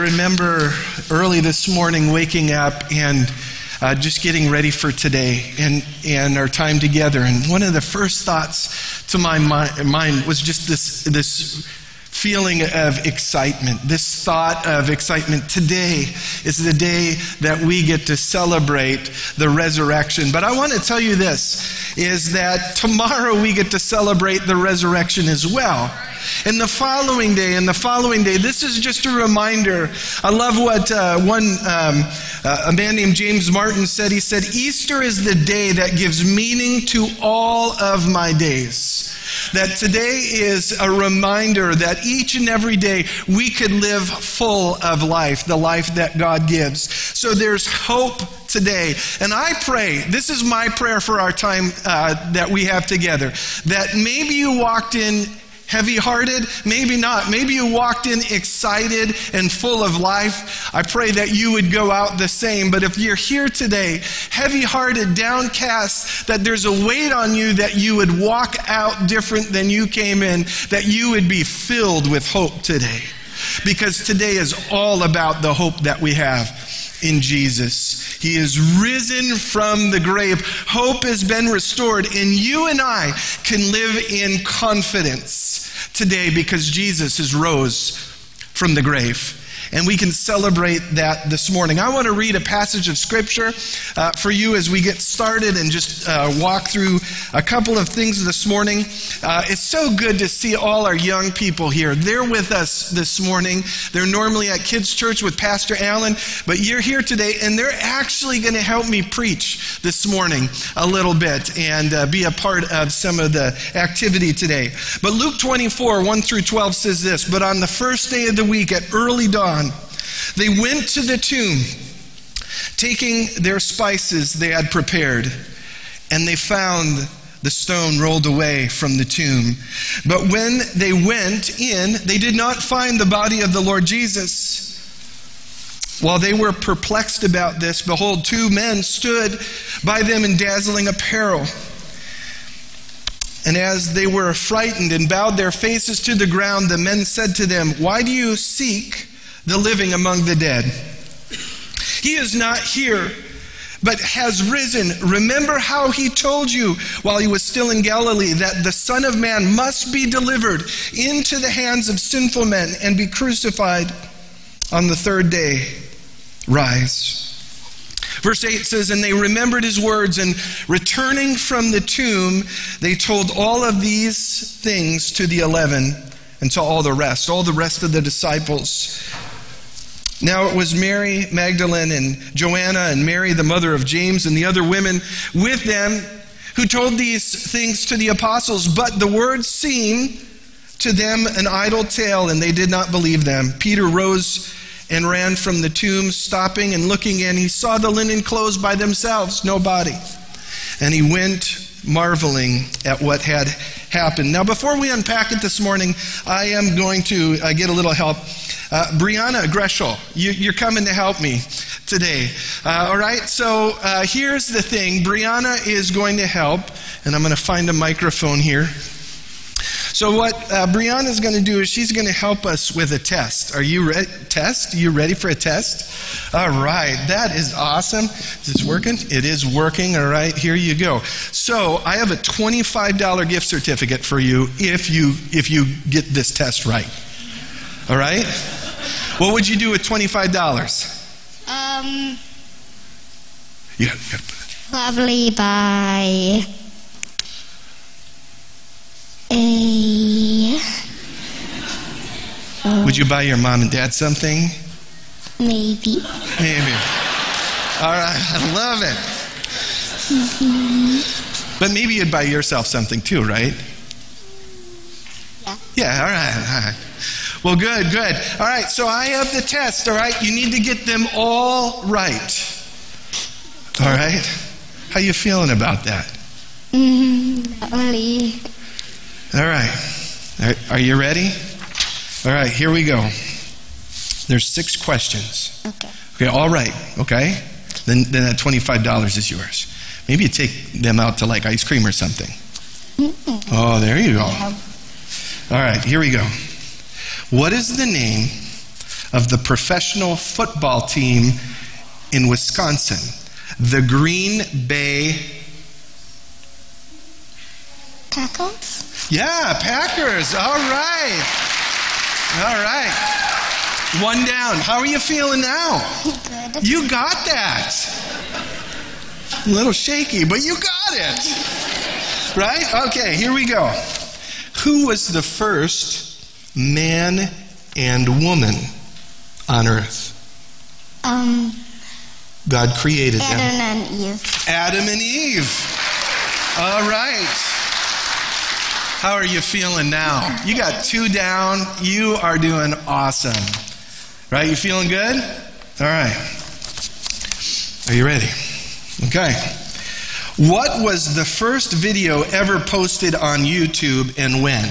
remember early this morning waking up and uh, just getting ready for today and, and our time together. And one of the first thoughts to my mi- mind was just this, this feeling of excitement, this thought of excitement. Today is the day that we get to celebrate the resurrection. But I want to tell you this is that tomorrow we get to celebrate the resurrection as well. And the following day, and the following day, this is just a reminder. I love what uh, one um, uh, a man named James Martin said. He said, "Easter is the day that gives meaning to all of my days." That today is a reminder that each and every day we could live full of life, the life that God gives. So there's hope today. And I pray, this is my prayer for our time uh, that we have together, that maybe you walked in heavy hearted? Maybe not. Maybe you walked in excited and full of life. I pray that you would go out the same. But if you're here today, heavy hearted, downcast, that there's a weight on you that you would walk out different than you came in, that you would be filled with hope today. Because today is all about the hope that we have in Jesus. He is risen from the grave. Hope has been restored, and you and I can live in confidence today because Jesus has rose from the grave and we can celebrate that this morning. I want to read a passage of Scripture uh, for you as we get started and just uh, walk through a couple of things this morning. Uh, it's so good to see all our young people here. They're with us this morning. They're normally at Kids Church with Pastor Allen, but you're here today, and they're actually going to help me preach this morning a little bit and uh, be a part of some of the activity today. But Luke 24, 1 through 12 says this But on the first day of the week at early dawn, they went to the tomb, taking their spices they had prepared, and they found the stone rolled away from the tomb. But when they went in, they did not find the body of the Lord Jesus. While they were perplexed about this, behold, two men stood by them in dazzling apparel. And as they were frightened and bowed their faces to the ground, the men said to them, Why do you seek the living among the dead. He is not here, but has risen. Remember how he told you while he was still in Galilee that the Son of Man must be delivered into the hands of sinful men and be crucified on the third day. Rise. Verse 8 says, And they remembered his words, and returning from the tomb, they told all of these things to the eleven and to all the rest, all the rest of the disciples. Now it was Mary Magdalene and Joanna and Mary, the mother of James, and the other women with them who told these things to the apostles. But the words seemed to them an idle tale, and they did not believe them. Peter rose and ran from the tomb, stopping and looking in. He saw the linen clothes by themselves, no body. And he went marveling at what had happened. Now, before we unpack it this morning, I am going to uh, get a little help. Uh, Brianna Greshel, you, are coming to help me today. Uh, all right, so uh, here's the thing Brianna is going to help, and I'm going to find a microphone here. So what uh, Brianna is going to do is she's going to help us with a test. Are you ready? Test? You ready for a test? All right, that is awesome. Is this working? It is working. All right, here you go. So I have a twenty-five dollar gift certificate for you if you if you get this test right. All right. What would you do with twenty-five dollars? Um. Yeah. Probably buy a. Would you buy your mom and dad something? Maybe. Maybe. All right, I love it. Mm-hmm. But maybe you'd buy yourself something too, right? Yeah. Yeah, all right, all right. Well, good, good. All right, so I have the test, all right? You need to get them all right. All right? How you feeling about that? Mm, not really. All right. Are, you ready? All right, here we go. There's six questions. Okay. Okay, all right, okay? Then, then that $25 is yours. Maybe you take them out to like ice cream or something. Mm-mm. Oh, there you go. All right, here we go. What is the name of the professional football team in Wisconsin? The Green Bay. Packers? Yeah, Packers. All right. All right. One down. How are you feeling now? Good. You got that. A little shaky, but you got it. Right? Okay, here we go. Who was the first man and woman on earth? Um, God created them. Adam and Eve. Adam and Eve. All right. How are you feeling now? You got two down. You are doing awesome. Right? You feeling good? All right. Are you ready? Okay. What was the first video ever posted on YouTube and when?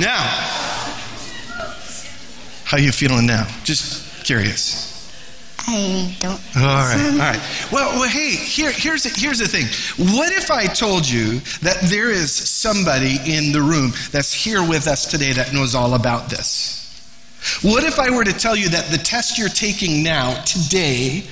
Now, how you feeling now? Just curious. I don't. All right, all right. Well, well hey, here, here's, the, here's the thing. What if I told you that there is somebody in the room that's here with us today that knows all about this? What if I were to tell you that the test you're taking now, today,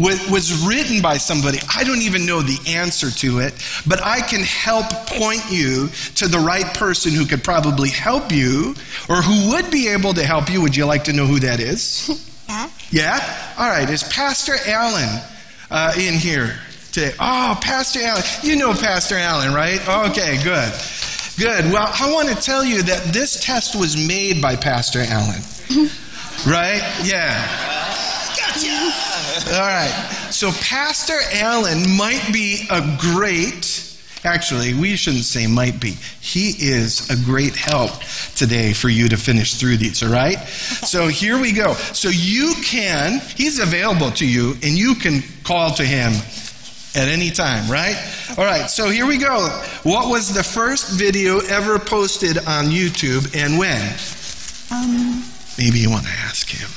was, was written by somebody? I don't even know the answer to it, but I can help point you to the right person who could probably help you or who would be able to help you. Would you like to know who that is? Yeah? Yeah? All right. Is Pastor Allen uh, in here today? Oh, Pastor Allen. You know Pastor Allen, right? Okay, good. Good. Well, I want to tell you that this test was made by Pastor Allen. right? Yeah. Gotcha. All right. So, Pastor Allen might be a great, actually, we shouldn't say might be. He is a great help today for you to finish through these, all right? So, here we go. So, you can, he's available to you, and you can call to him at any time, right? All right, so here we go. What was the first video ever posted on YouTube and when? Um, Maybe you want to ask him.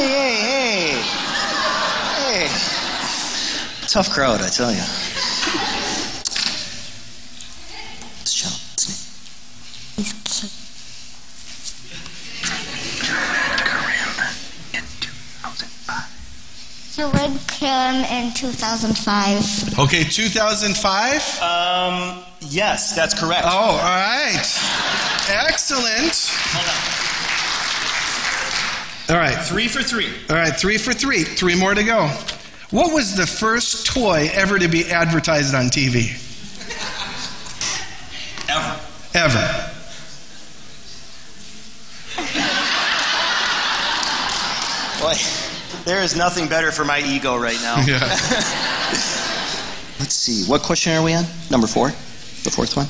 Hey, hey, hey. Hey. Tough crowd, I tell you. Let's shout. What's his name? in 2005. So would kill in 2005. Okay, 2005? Um, yes, that's correct. Oh, all right. Excellent. All right, Three for three. all right, three for three. Three more to go. What was the first toy ever to be advertised on TV? Ever. Ever. Boy, there is nothing better for my ego right now. Yeah. Let's see. What question are we on? Number four? The fourth one?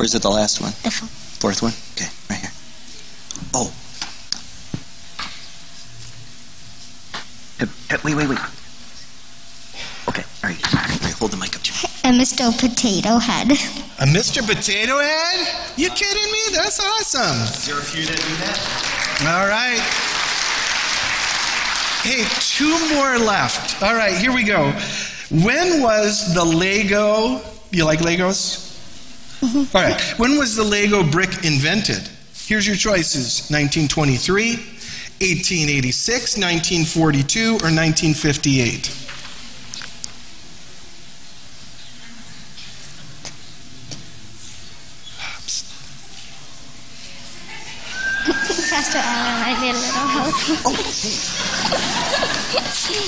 Or is it the last one? The f- Fourth one? Okay, right here. Oh. Hey, hey, Wait, wait, wait. Okay, all right. All right, hold the mic up to me. a Mr. Potato Head. A Mr. Potato Head? You kidding me? That's awesome. Is there a few that do that? All right. Hey, two more left. All right, here we go. When was the Lego, you like Legos? Mm-hmm. All right, when was the Lego brick invented? Here's your choices 1923, 1886, 1942, or 1958. Pastor Allen might be a little help.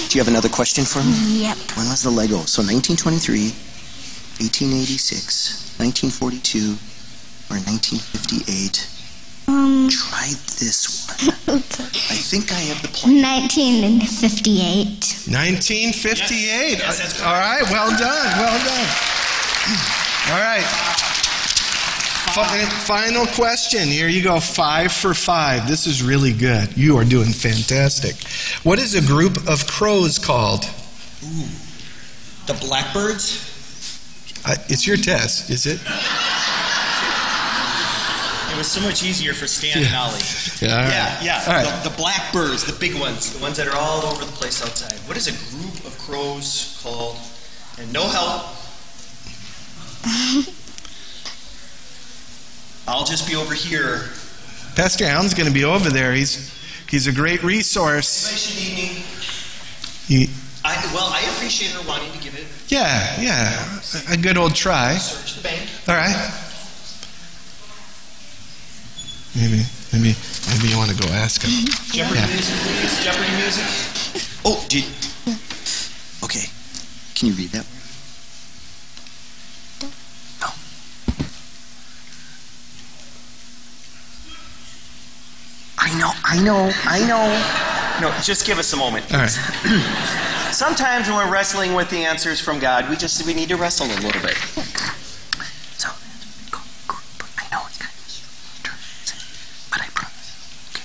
Do you have another question for me? Mm, yep. When was the Lego? So 1923, 1886, 1942, or 1958? Um, Try this one. okay. I think I have the plan. 1958. 1958. Yes, that's All right, well done, well done. All right. Final question. Here you go. Five for five. This is really good. You are doing fantastic. What is a group of crows called? The Blackbirds? Uh, it's your test, is it? Was so much easier for Stan and Ollie. Yeah. right. Yeah, yeah. Right. The, the blackbirds, the big ones, the ones that are all over the place outside. What is a group of crows called? And no help. I'll just be over here. Pastor Allen's going to be over there. He's he's a great resource. Anybody should need me? He, I, well, I appreciate her wanting to give it. yeah, yeah, a good old try. Search the bank. All right. Maybe, maybe, maybe you want to go ask him. Jeopardy Yeah. music, please. Jeopardy music. Oh, did. Okay. Can you read that? No. I know, I know, I know. No, just give us a moment. All right. Sometimes when we're wrestling with the answers from God, we just we need to wrestle a little bit. So, go, go, but I know it's kind of strange, but I promise. Okay.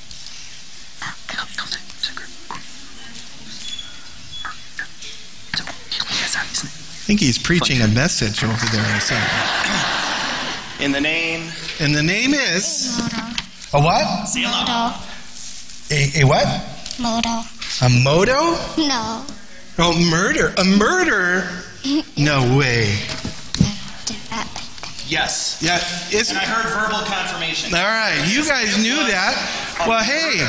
Come, come, sit, sit, girl. So, yes, obviously. I think he's preaching a message over there or something. In the name. And the name is a what? Say aloud. Moto. A, a what? Moto. A moto? No. Oh, murder. A murder? No way. Yes. Yeah, it's And I heard verbal confirmation. all right. You guys knew that. Well, hey,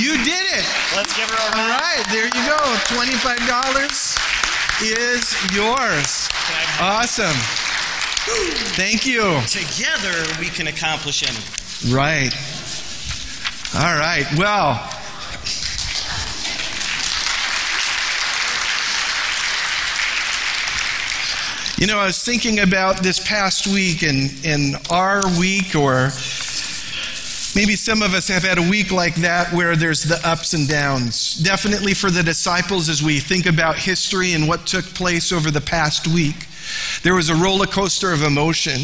you did it. Let's give her a round. right, there you go. Twenty-five dollars is yours. Awesome. Thank you. Together we can accomplish anything. Right. All right. Well. You know, I was thinking about this past week and, and our week, or maybe some of us have had a week like that where there's the ups and downs. Definitely for the disciples as we think about history and what took place over the past week. There was a roller coaster of emotion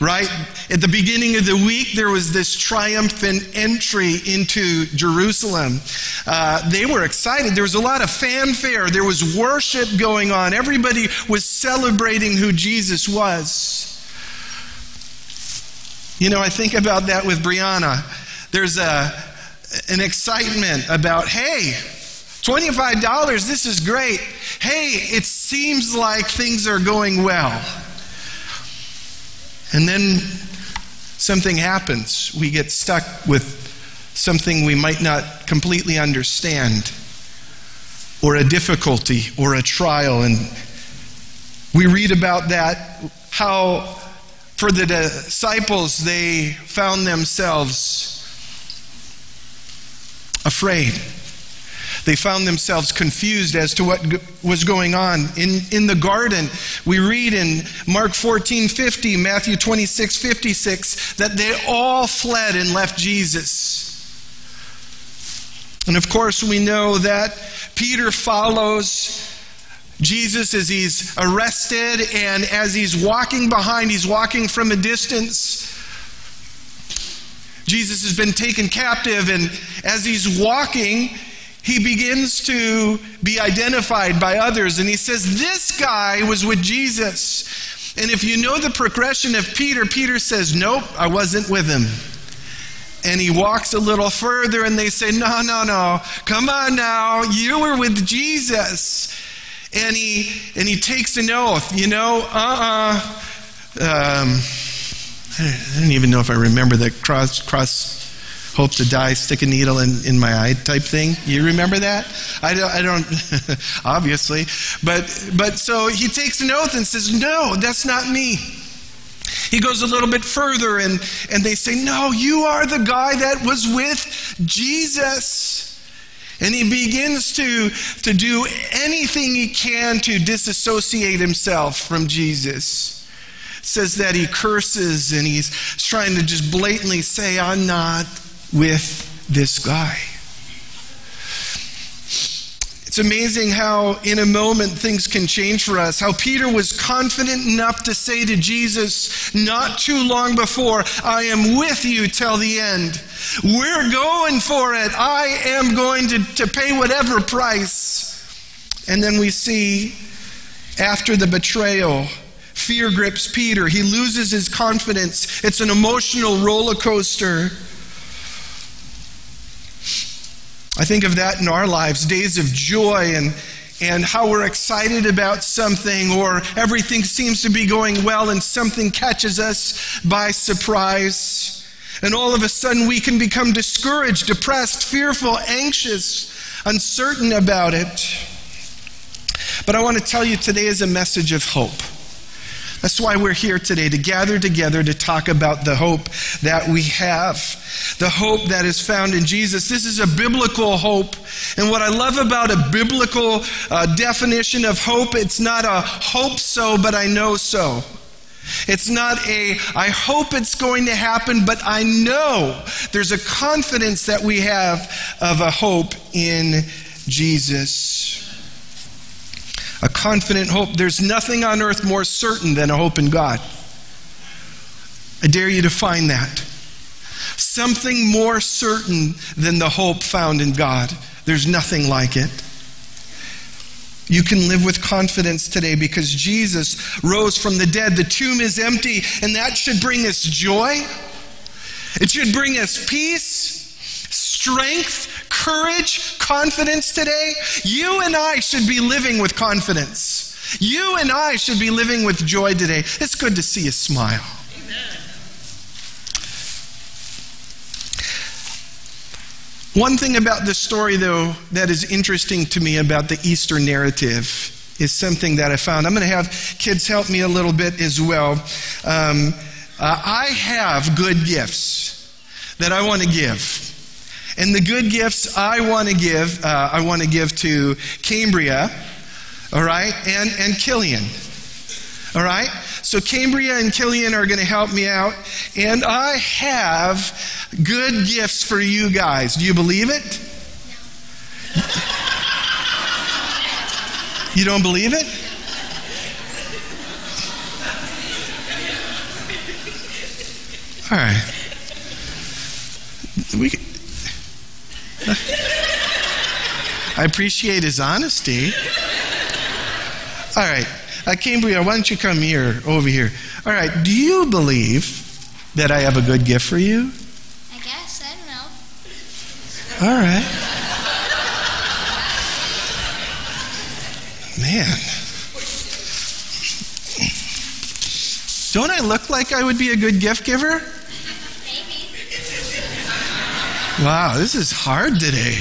right? At the beginning of the week, there was this triumphant entry into Jerusalem. Uh, they were excited. There was a lot of fanfare. There was worship going on. Everybody was celebrating who Jesus was. You know, I think about that with Brianna. There's a, an excitement about, hey, $25, this is great. Hey, it seems like things are going well. And then something happens. We get stuck with something we might not completely understand, or a difficulty, or a trial. And we read about that, how for the disciples they found themselves afraid. They found themselves confused as to what was going on. In, in the garden, we read in Mark 14 50, Matthew 26 56, that they all fled and left Jesus. And of course, we know that Peter follows Jesus as he's arrested, and as he's walking behind, he's walking from a distance. Jesus has been taken captive, and as he's walking, he begins to be identified by others. And he says, This guy was with Jesus. And if you know the progression of Peter, Peter says, Nope, I wasn't with him. And he walks a little further, and they say, No, no, no, come on now, you were with Jesus. And he and he takes an oath, you know, uh uh um, I don't even know if I remember the cross cross hope to die, stick a needle in, in my eye type thing. You remember that? I don't, I don't obviously. But, but so he takes an oath and says, No, that's not me. He goes a little bit further and, and they say, No, you are the guy that was with Jesus. And he begins to, to do anything he can to disassociate himself from Jesus says that he curses and he's trying to just blatantly say, I'm not with this guy. It's amazing how, in a moment, things can change for us. How Peter was confident enough to say to Jesus not too long before, I am with you till the end. We're going for it. I am going to, to pay whatever price. And then we see, after the betrayal, Fear grips Peter. He loses his confidence. It's an emotional roller coaster. I think of that in our lives days of joy and, and how we're excited about something or everything seems to be going well and something catches us by surprise. And all of a sudden we can become discouraged, depressed, fearful, anxious, uncertain about it. But I want to tell you today is a message of hope. That's why we're here today to gather together to talk about the hope that we have. The hope that is found in Jesus. This is a biblical hope. And what I love about a biblical uh, definition of hope, it's not a hope so, but I know so. It's not a, I hope it's going to happen, but I know. There's a confidence that we have of a hope in Jesus. A confident hope. There's nothing on earth more certain than a hope in God. I dare you to find that. Something more certain than the hope found in God. There's nothing like it. You can live with confidence today because Jesus rose from the dead. The tomb is empty, and that should bring us joy. It should bring us peace, strength, courage, confidence today. You and I should be living with confidence. You and I should be living with joy today. It's good to see you smile. One thing about this story, though, that is interesting to me about the Easter narrative is something that I found. I'm going to have kids help me a little bit as well. Um, uh, I have good gifts that I want to give. And the good gifts I want to give, uh, I want to give to Cambria, all right, and, and Killian. All right? So Cambria and Killian are going to help me out. And I have good gifts for you guys. Do you believe it? You don't believe it? All right. We, I appreciate his honesty. All right. Uh, Cambria, why don't you come here, over here? All right. Do you believe that I have a good gift for you? I guess. I don't know. All right. Man. Don't I look like I would be a good gift giver? Wow, this is hard today.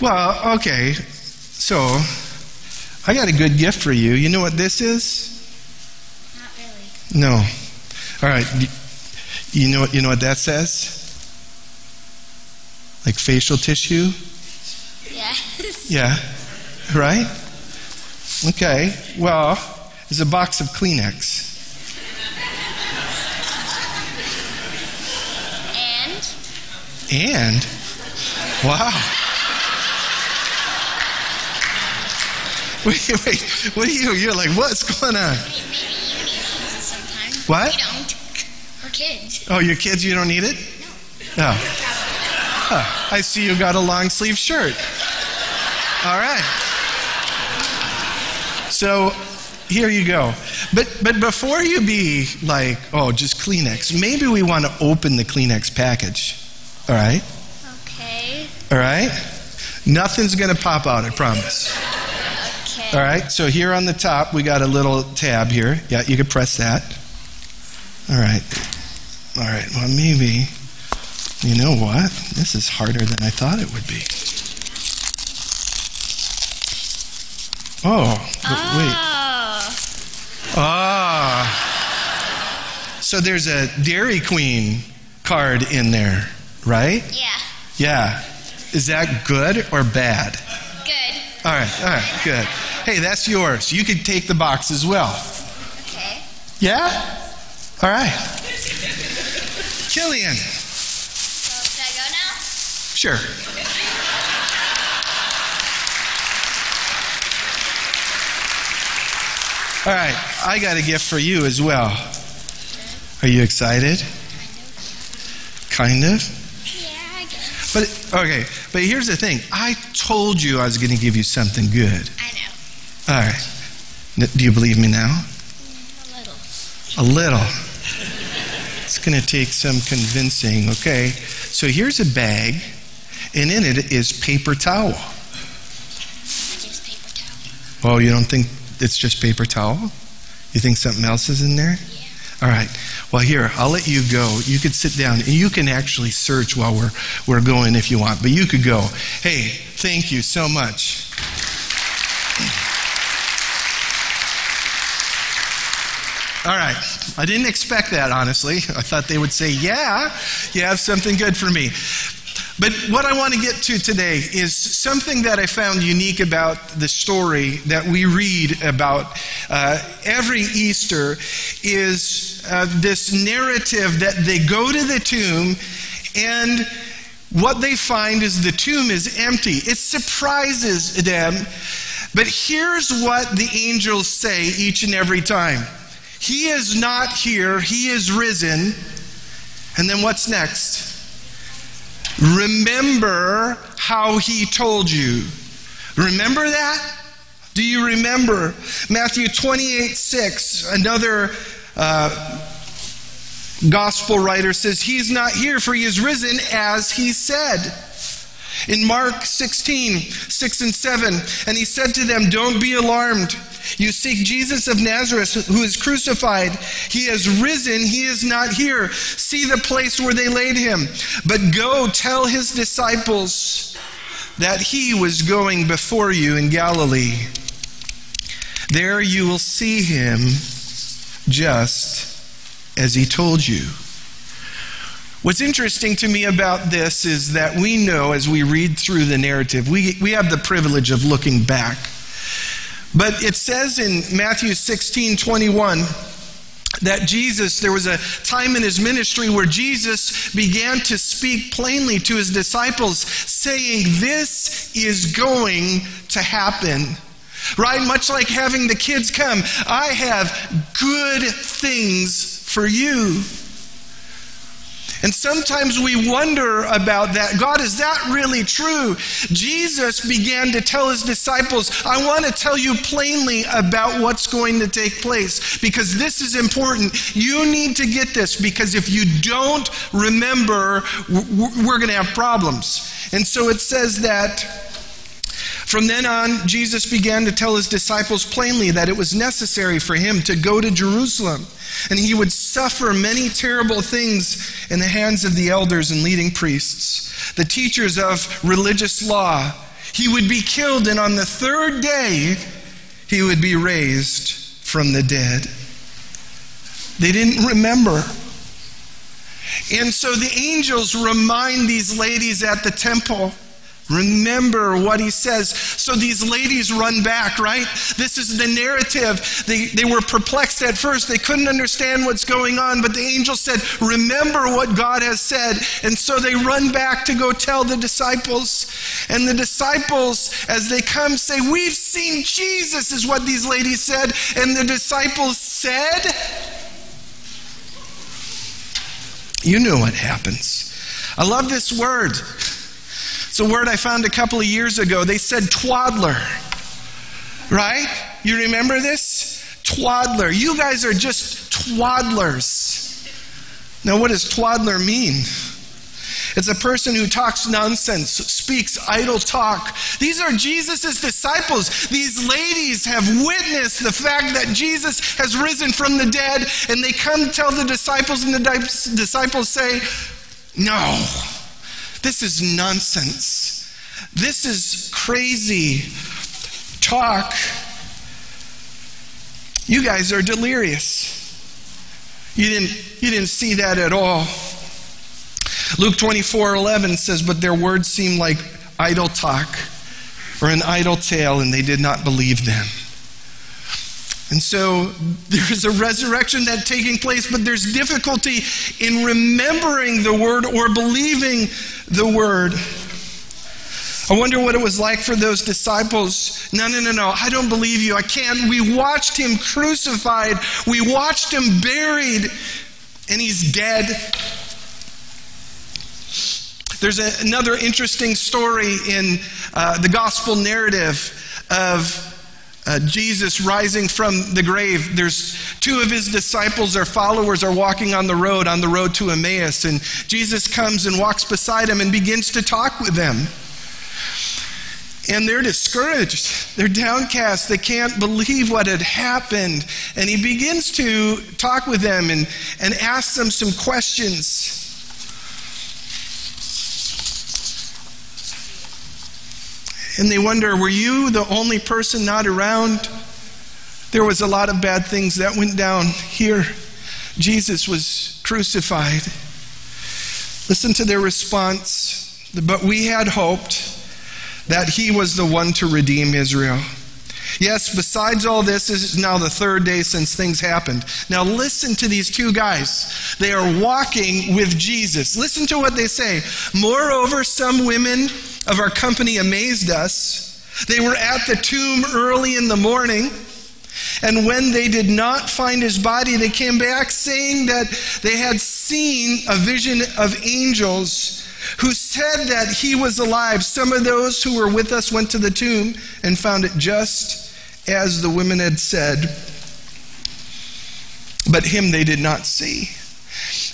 Well, okay. So, I got a good gift for you. You know what this is? Not really. No. All right. You know you know what that says? Like facial tissue? Yes. Yeah. Right? Okay. Well, it's a box of Kleenex. And wow. Wait, wait. What are you? You're like, what's going on? maybe you need these sometimes. What? We don't. We're kids. Oh, your kids, you don't need it? No. Oh, I see you got a long sleeve shirt. All right. So here you go. But but before you be like, oh, just Kleenex, maybe we want to open the Kleenex package. All right? Okay. All right? Nothing's going to pop out, I promise. Okay. All right? So here on the top, we got a little tab here. Yeah, you can press that. All right. All right. Well, maybe. You know what? This is harder than I thought it would be. Oh, but wait. Oh. Ah. So there's a Dairy Queen card in there, right? Yeah. Yeah. Is that good or bad? Good. All right, all right, good. Hey, that's yours. You can take the box as well. Okay. Yeah? All right. Killian. So should I go now? Sure. All right, I got a gift for you as well. Are you excited? Kind of. Yeah, I guess. But okay, but here's the thing. I told you I was going to give you something good. I know. All right. Do you believe me now? Mm, a little. A little. It's going to take some convincing. Okay. So here's a bag, and in it is paper towel. Oh, you don't think it's just paper towel? You think something else is in there? All right. Well, here, I'll let you go. You could sit down and you can actually search while we're, we're going if you want, but you could go. Hey, thank you so much. All right. I didn't expect that, honestly. I thought they would say, yeah, you have something good for me. But what I want to get to today is something that I found unique about the story that we read about uh, every Easter is uh, this narrative that they go to the tomb and what they find is the tomb is empty. It surprises them. But here's what the angels say each and every time. He is not here, he is risen. And then what's next? Remember how he told you. Remember that? Do you remember? Matthew 28 6, another uh, gospel writer says, He's not here, for he is risen as he said. In Mark 16, 6 and 7, and he said to them, Don't be alarmed. You seek Jesus of Nazareth, who is crucified. He has risen. He is not here. See the place where they laid him. But go tell his disciples that he was going before you in Galilee. There you will see him just as he told you. What's interesting to me about this is that we know as we read through the narrative, we, we have the privilege of looking back. But it says in Matthew 16 21 that Jesus, there was a time in his ministry where Jesus began to speak plainly to his disciples, saying, This is going to happen. Right? Much like having the kids come, I have good things for you. And sometimes we wonder about that. God, is that really true? Jesus began to tell his disciples, I want to tell you plainly about what's going to take place because this is important. You need to get this because if you don't remember, we're going to have problems. And so it says that. From then on, Jesus began to tell his disciples plainly that it was necessary for him to go to Jerusalem and he would suffer many terrible things in the hands of the elders and leading priests, the teachers of religious law. He would be killed, and on the third day, he would be raised from the dead. They didn't remember. And so the angels remind these ladies at the temple Remember what he says. So these ladies run back, right? This is the narrative. They, they were perplexed at first. They couldn't understand what's going on, but the angel said, Remember what God has said. And so they run back to go tell the disciples. And the disciples, as they come, say, We've seen Jesus, is what these ladies said. And the disciples said, You know what happens. I love this word. It's a word I found a couple of years ago. They said twaddler. Right? You remember this? Twaddler. You guys are just twaddlers. Now, what does twaddler mean? It's a person who talks nonsense, speaks idle talk. These are Jesus' disciples. These ladies have witnessed the fact that Jesus has risen from the dead, and they come tell the disciples, and the disciples say, No, this is nonsense. This is crazy talk. You guys are delirious. You didn't, you didn't see that at all. Luke 24 11 says, But their words seemed like idle talk or an idle tale, and they did not believe them. And so there is a resurrection that's taking place, but there's difficulty in remembering the word or believing the word. I wonder what it was like for those disciples. No, no, no, no. I don't believe you. I can't. We watched him crucified, we watched him buried, and he's dead. There's a, another interesting story in uh, the gospel narrative of uh, Jesus rising from the grave. There's two of his disciples or followers are walking on the road, on the road to Emmaus, and Jesus comes and walks beside him and begins to talk with them. and they're discouraged. They're downcast. They can't believe what had happened. And he begins to talk with them and, and ask them some questions. And they wonder, were you the only person not around? There was a lot of bad things that went down here. Jesus was crucified. Listen to their response. But we had hoped that he was the one to redeem Israel. Yes, besides all this, this is now the third day since things happened. Now, listen to these two guys. They are walking with Jesus. Listen to what they say. Moreover, some women of our company amazed us. They were at the tomb early in the morning. And when they did not find his body, they came back saying that they had seen a vision of angels who said that he was alive. Some of those who were with us went to the tomb and found it just as the women had said. But him they did not see.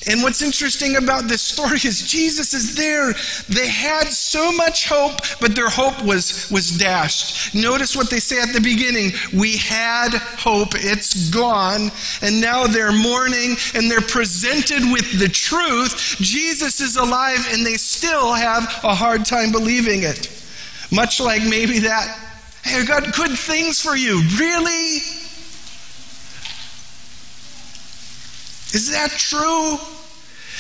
And what's interesting about this story is Jesus is there. They had so much hope, but their hope was, was dashed. Notice what they say at the beginning. We had hope. It's gone. And now they're mourning and they're presented with the truth. Jesus is alive and they still have a hard time believing it. Much like maybe that, hey, I got good things for you. Really? Is that true?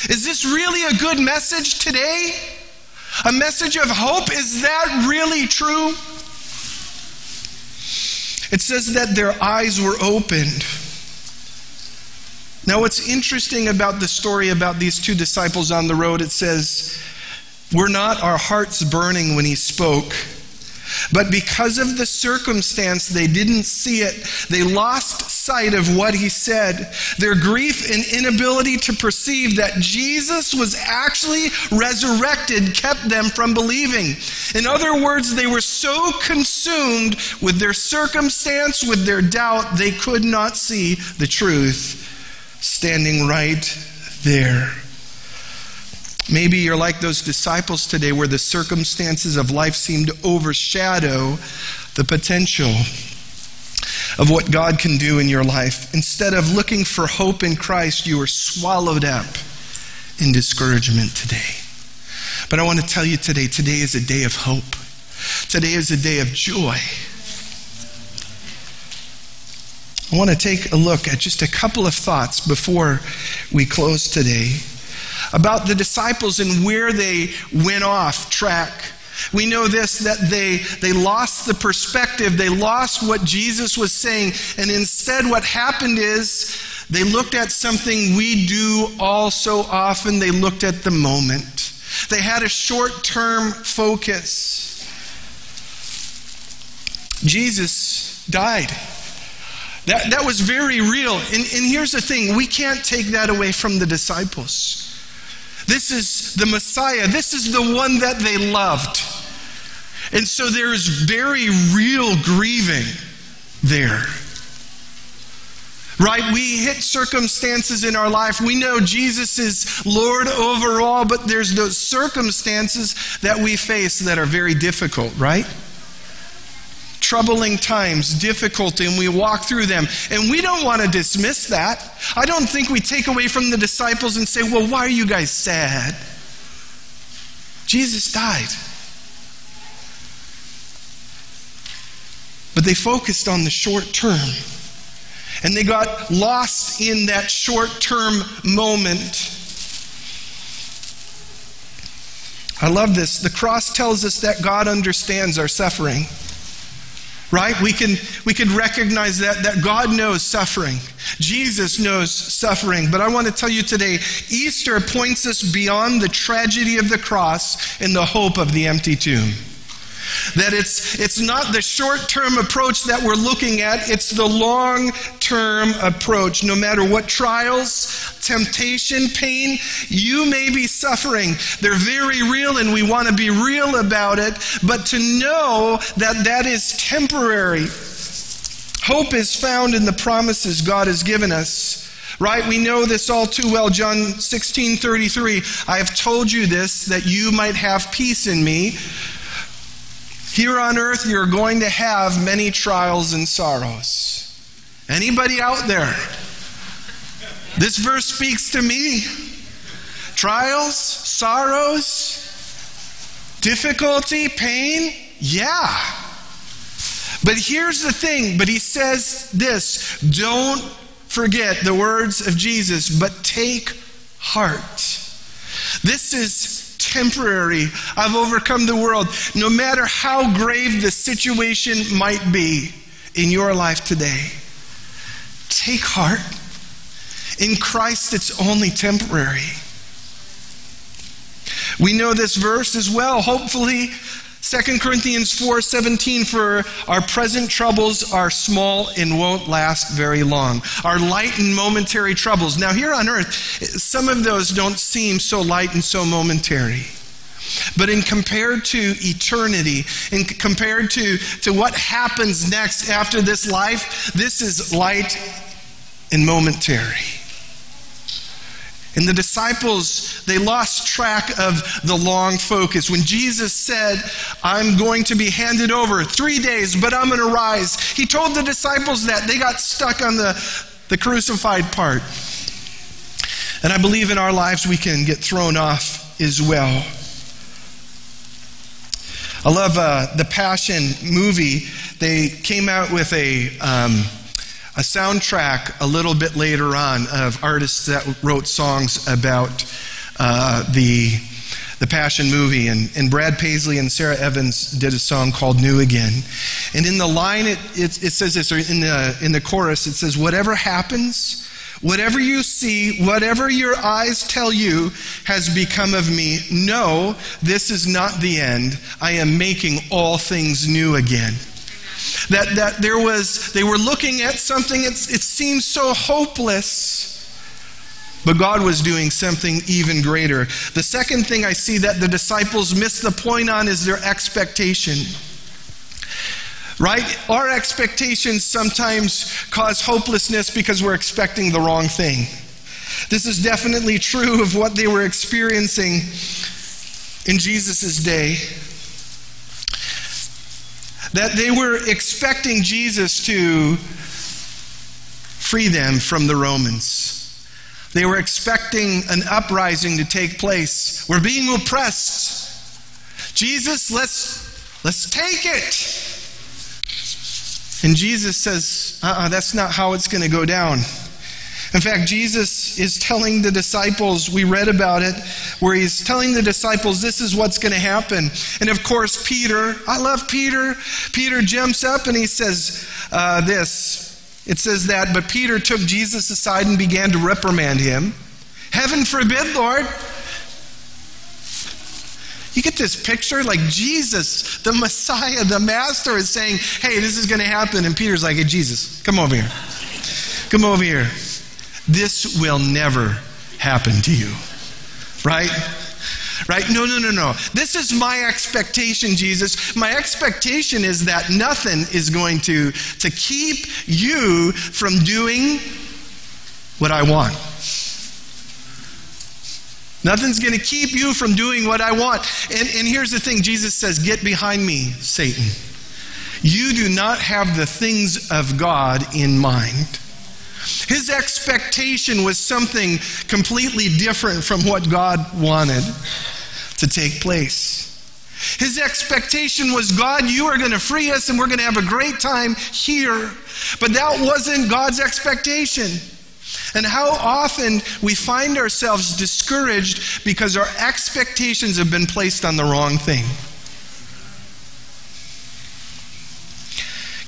Is this really a good message today? A message of hope? Is that really true? It says that their eyes were opened. Now, what's interesting about the story about these two disciples on the road, it says, Were not our hearts burning when he spoke? But because of the circumstance, they didn't see it. They lost sight of what he said. Their grief and inability to perceive that Jesus was actually resurrected kept them from believing. In other words, they were so consumed with their circumstance, with their doubt, they could not see the truth standing right there. Maybe you're like those disciples today where the circumstances of life seem to overshadow the potential of what God can do in your life. Instead of looking for hope in Christ, you are swallowed up in discouragement today. But I want to tell you today today is a day of hope, today is a day of joy. I want to take a look at just a couple of thoughts before we close today about the disciples and where they went off track. We know this that they, they lost the perspective, they lost what Jesus was saying, and instead, what happened is they looked at something we do all so often, they looked at the moment. They had a short term focus. Jesus died. That, that was very real. And, and here's the thing we can't take that away from the disciples. This is the Messiah. This is the one that they loved. And so there is very real grieving there. Right? We hit circumstances in our life. We know Jesus is Lord over all, but there's those circumstances that we face that are very difficult, right? Troubling times, difficulty, and we walk through them. And we don't want to dismiss that. I don't think we take away from the disciples and say, well, why are you guys sad? Jesus died. But they focused on the short term. And they got lost in that short term moment. I love this. The cross tells us that God understands our suffering right? We can we can recognize that that god knows suffering. Jesus knows suffering. But i want to tell you today easter points us beyond the tragedy of the cross in the hope of the empty tomb that it's, it's not the short term approach that we're looking at, it's the long term approach. No matter what trials, temptation, pain you may be suffering, they're very real and we want to be real about it, but to know that that is temporary. Hope is found in the promises God has given us. Right? We know this all too well. John 16 33. I have told you this that you might have peace in me. Here on earth, you're going to have many trials and sorrows. Anybody out there? This verse speaks to me. Trials, sorrows, difficulty, pain, yeah. But here's the thing, but he says this don't forget the words of Jesus, but take heart. This is temporary. I've overcome the world. No matter how grave the situation might be in your life today, take heart. In Christ, it's only temporary. We know this verse as well. Hopefully, 2 Corinthians 4:17 for our present troubles are small and won't last very long. Our light and momentary troubles. Now here on earth, some of those don't seem so light and so momentary. But in compared to eternity, in compared to, to what happens next after this life, this is light and momentary. And the disciples, they lost track of the long focus. When Jesus said, I'm going to be handed over three days, but I'm going to rise, he told the disciples that. They got stuck on the, the crucified part. And I believe in our lives we can get thrown off as well. I love uh, the Passion movie. They came out with a. Um, a soundtrack a little bit later on of artists that wrote songs about uh, the, the Passion movie. And, and Brad Paisley and Sara Evans did a song called New Again. And in the line, it, it, it says this, or in the, in the chorus, it says, Whatever happens, Whatever you see, whatever your eyes tell you has become of me, No, this is not the end. I am making all things new again. That, that there was, they were looking at something, it, it seemed so hopeless. But God was doing something even greater. The second thing I see that the disciples missed the point on is their expectation. Right? Our expectations sometimes cause hopelessness because we're expecting the wrong thing. This is definitely true of what they were experiencing in Jesus' day that they were expecting Jesus to free them from the Romans. They were expecting an uprising to take place. We're being oppressed. Jesus, let's, let's take it. And Jesus says, uh uh-uh, that's not how it's going to go down. In fact, Jesus is telling the disciples, we read about it, where he's telling the disciples this is what's going to happen. And of course, Peter, I love Peter. Peter jumps up and he says uh, this. It says that, but Peter took Jesus aside and began to reprimand him. Heaven forbid, Lord. You get this picture like Jesus, the Messiah, the Master, is saying, Hey, this is going to happen. And Peter's like, Hey, Jesus, come over here. Come over here. This will never happen to you. Right? Right? No, no, no, no. This is my expectation, Jesus. My expectation is that nothing is going to, to keep you from doing what I want. Nothing's going to keep you from doing what I want. And, and here's the thing Jesus says, Get behind me, Satan. You do not have the things of God in mind. His expectation was something completely different from what God wanted to take place. His expectation was God, you are going to free us and we're going to have a great time here. But that wasn't God's expectation. And how often we find ourselves discouraged because our expectations have been placed on the wrong thing.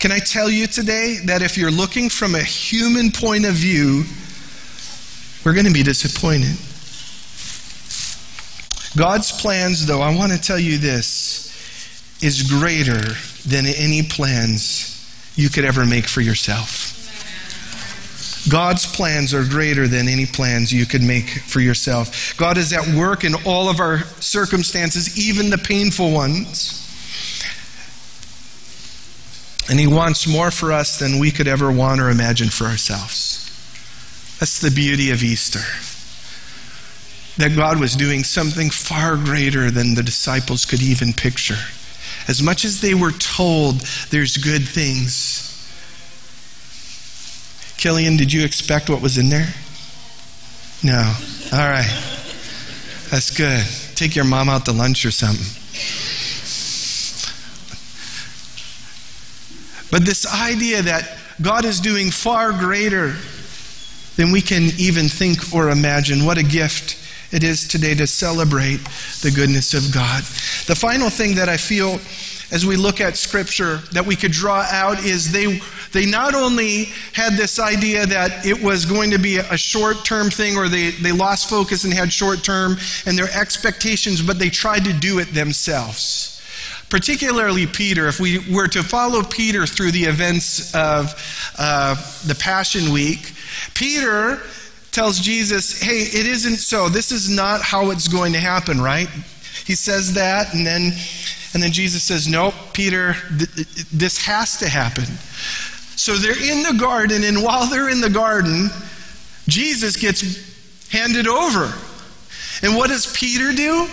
Can I tell you today that if you're looking from a human point of view, we're going to be disappointed. God's plans, though, I want to tell you this, is greater than any plans you could ever make for yourself. God's plans are greater than any plans you could make for yourself. God is at work in all of our circumstances, even the painful ones. And He wants more for us than we could ever want or imagine for ourselves. That's the beauty of Easter. That God was doing something far greater than the disciples could even picture. as much as they were told there's good things. Killian, did you expect what was in there? No. All right. That's good. Take your mom out to lunch or something. But this idea that God is doing far greater than we can even think or imagine. What a gift it is today to celebrate the goodness of God. The final thing that I feel as we look at scripture that we could draw out is they they not only had this idea that it was going to be a short term thing or they, they lost focus and had short term and their expectations, but they tried to do it themselves particularly Peter, if we were to follow Peter through the events of uh, the Passion Week, Peter tells Jesus, hey, it isn't so. This is not how it's going to happen, right? He says that, and then, and then Jesus says, nope, Peter, th- this has to happen. So they're in the garden, and while they're in the garden, Jesus gets handed over. And what does Peter do?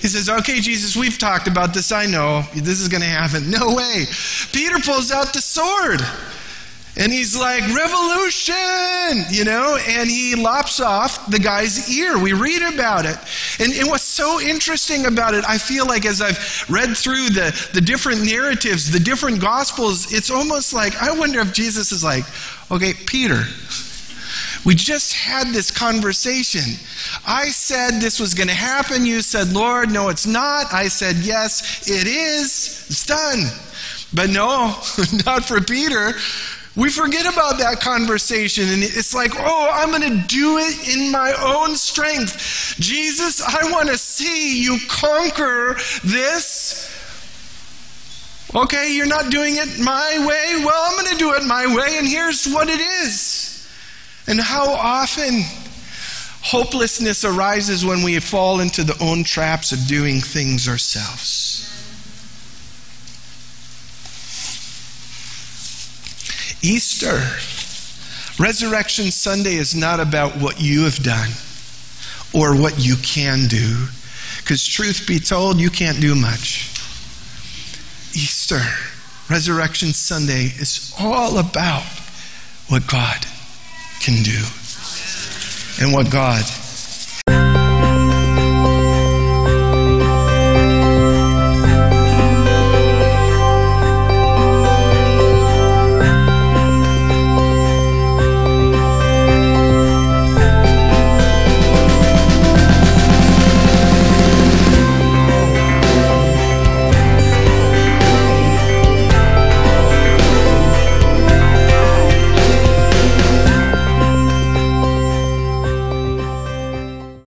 He says, Okay, Jesus, we've talked about this. I know. This is going to happen. No way. Peter pulls out the sword. And he's like, revolution, you know, and he lops off the guy's ear. We read about it. And, and, what's so interesting about it, I feel like as I've read through the, the different narratives, the different gospels, it's almost like, I wonder if Jesus is like, okay, Peter, we just had this conversation. I said this was going to happen. You said, Lord, no, it's not. I said, yes, it is. It's done. But no, not for Peter. We forget about that conversation, and it's like, oh, I'm going to do it in my own strength. Jesus, I want to see you conquer this. Okay, you're not doing it my way. Well, I'm going to do it my way, and here's what it is. And how often hopelessness arises when we fall into the own traps of doing things ourselves. Easter, Resurrection Sunday is not about what you have done or what you can do, because truth be told, you can't do much. Easter, Resurrection Sunday is all about what God can do. And what God